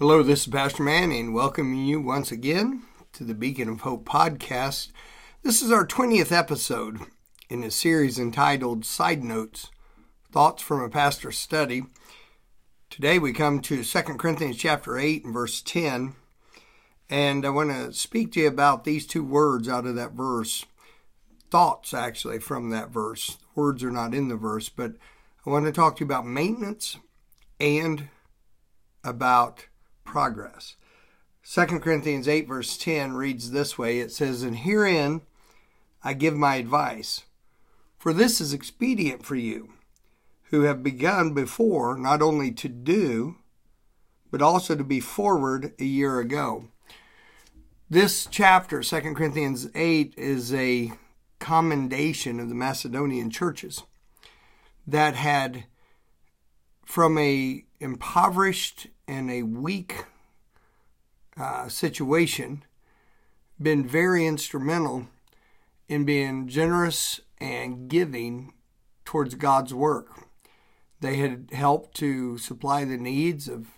Hello, this is Pastor Manning, welcoming you once again to the Beacon of Hope podcast. This is our 20th episode in a series entitled Side Notes Thoughts from a Pastor's Study. Today we come to 2 Corinthians chapter 8 and verse 10, and I want to speak to you about these two words out of that verse. Thoughts, actually, from that verse. words are not in the verse, but I want to talk to you about maintenance and about progress. 2 Corinthians 8, verse 10 reads this way It says, And herein I give my advice, for this is expedient for you, who have begun before not only to do, but also to be forward a year ago. This chapter, 2 Corinthians 8, is a commendation of the Macedonian churches that had, from a impoverished and a weak uh, situation been very instrumental in being generous and giving towards God's work. They had helped to supply the needs of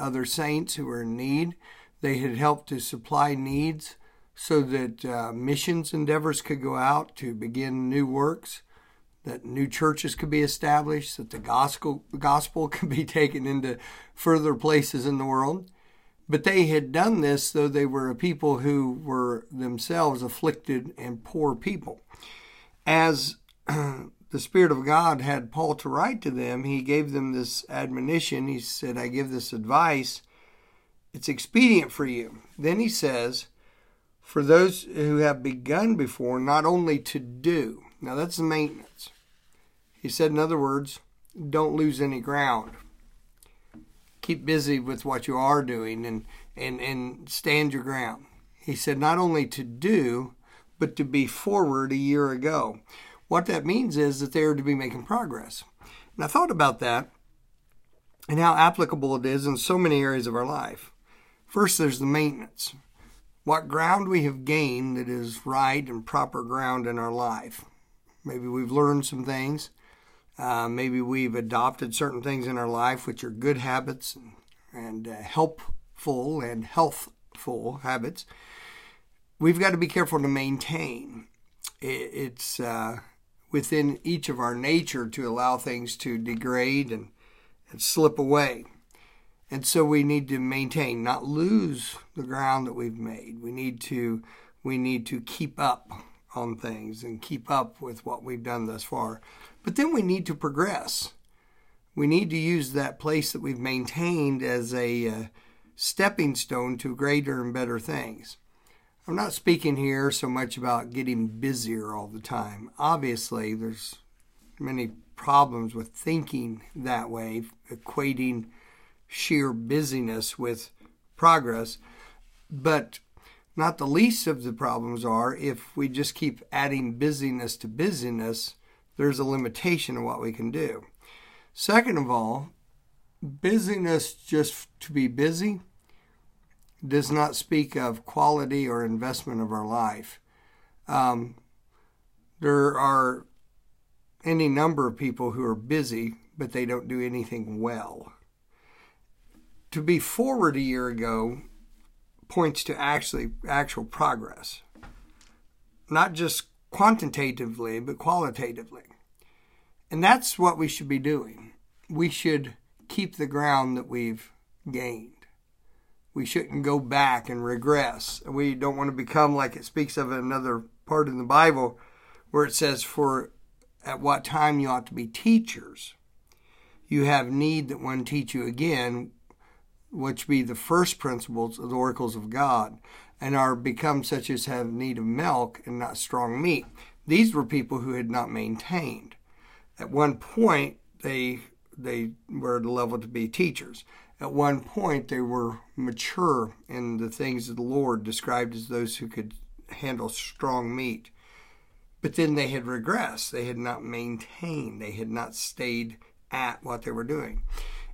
other saints who were in need. They had helped to supply needs so that uh, missions endeavors could go out to begin new works that new churches could be established, that the gospel, gospel could be taken into further places in the world. But they had done this though they were a people who were themselves afflicted and poor people. As the Spirit of God had Paul to write to them, he gave them this admonition. He said, I give this advice. It's expedient for you. Then he says, for those who have begun before, not only to do. Now that's the maintenance. He said, in other words, don't lose any ground. Keep busy with what you are doing and, and, and stand your ground. He said, not only to do, but to be forward a year ago. What that means is that they are to be making progress. And I thought about that and how applicable it is in so many areas of our life. First, there's the maintenance. What ground we have gained that is right and proper ground in our life. Maybe we've learned some things. Uh, maybe we've adopted certain things in our life which are good habits and, uh, helpful and healthful habits. We've got to be careful to maintain. It, it's uh, within each of our nature to allow things to degrade and, and slip away. And so we need to maintain, not lose the ground that we've made. We need to we need to keep up on things and keep up with what we've done thus far. But then we need to progress. We need to use that place that we've maintained as a uh, stepping stone to greater and better things. I'm not speaking here so much about getting busier all the time. Obviously, there's many problems with thinking that way, equating sheer busyness with progress. But not the least of the problems are if we just keep adding busyness to busyness, there's a limitation of what we can do. Second of all, busyness just to be busy does not speak of quality or investment of our life. Um, there are any number of people who are busy, but they don't do anything well. To be forward a year ago points to actually actual progress, not just quantitatively, but qualitatively. And that's what we should be doing. We should keep the ground that we've gained. We shouldn't go back and regress. We don't want to become like it speaks of another part in the Bible where it says, For at what time you ought to be teachers. You have need that one teach you again, which be the first principles of the oracles of God, and are become such as have need of milk and not strong meat. These were people who had not maintained. At one point, they they were level to be teachers. At one point, they were mature in the things of the Lord, described as those who could handle strong meat. But then they had regressed. They had not maintained. They had not stayed at what they were doing.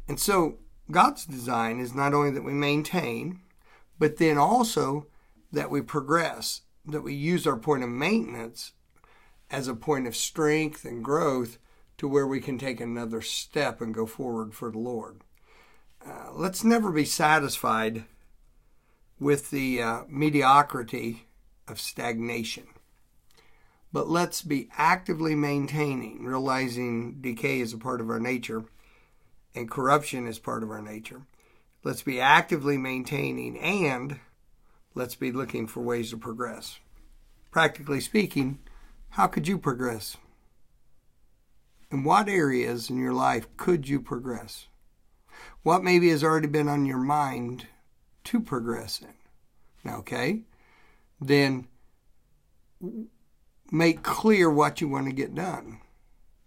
And so God's design is not only that we maintain, but then also that we progress, that we use our point of maintenance as a point of strength and growth to where we can take another step and go forward for the Lord. uh, let's never be satisfied with the uh, mediocrity of stagnation. But let's be actively maintaining, realizing decay is a part of our nature and corruption is part of our nature. Let's be actively maintaining and let's be looking for ways to progress. Practically speaking, how could you progress? In what areas in your life could you progress? What maybe has already been on your mind to progress in? Okay, then make clear what you want to get done.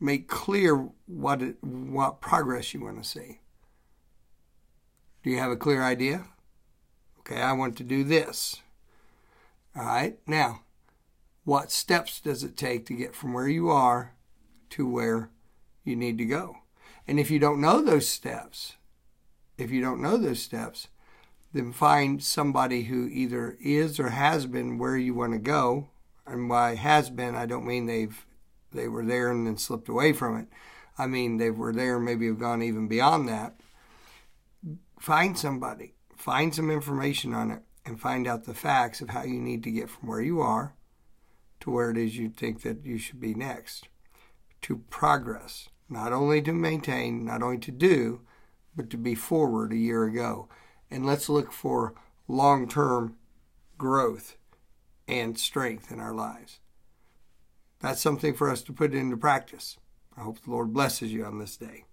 Make clear what it, what progress you want to see. Do you have a clear idea? Okay, I want to do this. All right, now, what steps does it take to get from where you are to where you need to go? And if you don't know those steps, if you don't know those steps, then find somebody who either is or has been where you want to go. And by has been, I don't mean they've they were there and then slipped away from it. I mean they were there and maybe have gone even beyond that. Find somebody, find some information on it, and find out the facts of how you need to get from where you are to where it is you think that you should be next. To progress, not only to maintain, not only to do, but to be forward a year ago and let's look for long term growth and strength in our lives. That's something for us to put into practice. I hope the Lord blesses you on this day.